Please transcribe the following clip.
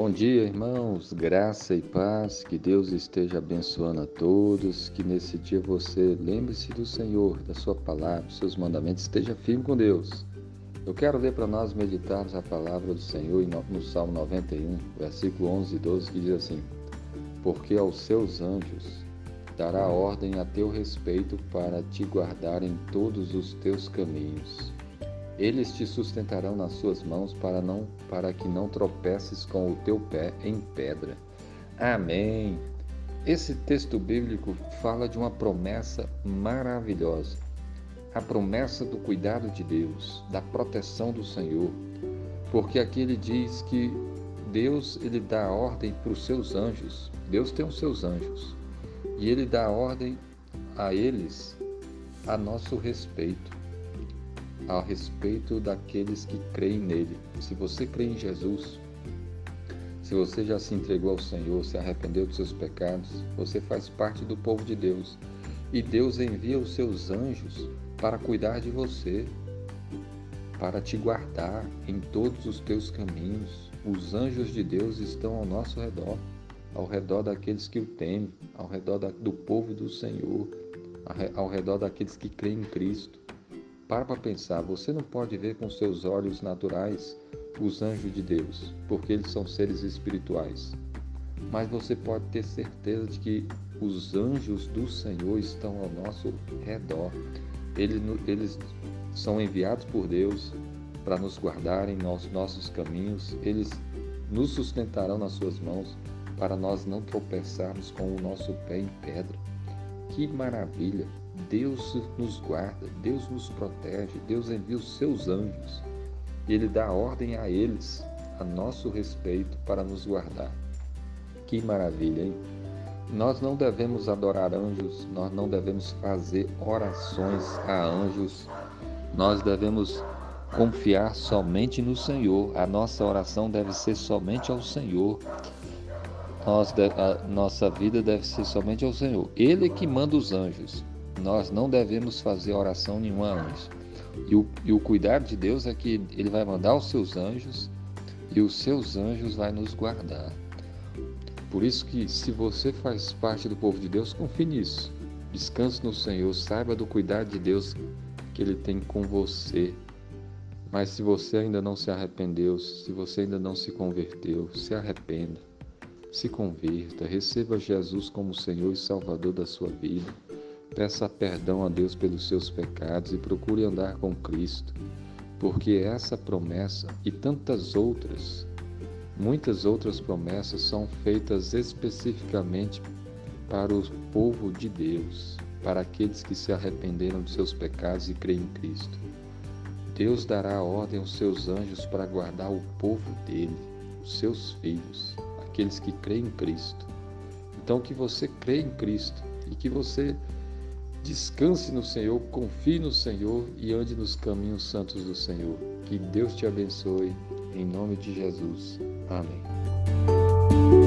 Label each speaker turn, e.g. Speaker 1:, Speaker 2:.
Speaker 1: Bom dia, irmãos, graça e paz, que Deus esteja abençoando a todos, que nesse dia você lembre-se do Senhor, da Sua palavra, dos seus mandamentos, esteja firme com Deus. Eu quero ler para nós meditarmos a palavra do Senhor no Salmo 91, versículo 11 e 12, que diz assim: Porque aos seus anjos dará ordem a teu respeito para te guardar em todos os teus caminhos. Eles te sustentarão nas suas mãos para não para que não tropeces com o teu pé em pedra. Amém. Esse texto bíblico fala de uma promessa maravilhosa. A promessa do cuidado de Deus, da proteção do Senhor. Porque aqui ele diz que Deus ele dá ordem para os seus anjos. Deus tem os seus anjos. E ele dá ordem a eles a nosso respeito a respeito daqueles que creem nele. Se você crê em Jesus, se você já se entregou ao Senhor, se arrependeu dos seus pecados, você faz parte do povo de Deus. E Deus envia os seus anjos para cuidar de você, para te guardar em todos os teus caminhos. Os anjos de Deus estão ao nosso redor, ao redor daqueles que o temem, ao redor do povo do Senhor, ao redor daqueles que creem em Cristo. Para para pensar, você não pode ver com seus olhos naturais os anjos de Deus, porque eles são seres espirituais. Mas você pode ter certeza de que os anjos do Senhor estão ao nosso redor. Eles, eles são enviados por Deus para nos guardarem nos nossos caminhos. Eles nos sustentarão nas suas mãos para nós não tropeçarmos com o nosso pé em pedra. Que maravilha! Deus nos guarda, Deus nos protege, Deus envia os seus anjos Ele dá ordem a eles a nosso respeito para nos guardar. Que maravilha, hein? Nós não devemos adorar anjos, nós não devemos fazer orações a anjos, nós devemos confiar somente no Senhor. A nossa oração deve ser somente ao Senhor. Nós, a nossa vida deve ser somente ao Senhor. Ele é que manda os anjos nós não devemos fazer oração nenhuma anjo. E o, e o cuidado de Deus é que Ele vai mandar os seus anjos e os seus anjos vai nos guardar. Por isso que se você faz parte do povo de Deus, confie nisso. Descanse no Senhor, saiba do cuidado de Deus que Ele tem com você. Mas se você ainda não se arrependeu, se você ainda não se converteu, se arrependa, se converta, receba Jesus como Senhor e Salvador da sua vida. Peça perdão a Deus pelos seus pecados e procure andar com Cristo, porque essa promessa e tantas outras, muitas outras promessas são feitas especificamente para o povo de Deus, para aqueles que se arrependeram de seus pecados e creem em Cristo. Deus dará ordem aos seus anjos para guardar o povo dele, os seus filhos, aqueles que creem em Cristo. Então que você crê em Cristo e que você Descanse no Senhor, confie no Senhor e ande nos caminhos santos do Senhor. Que Deus te abençoe, em nome de Jesus. Amém.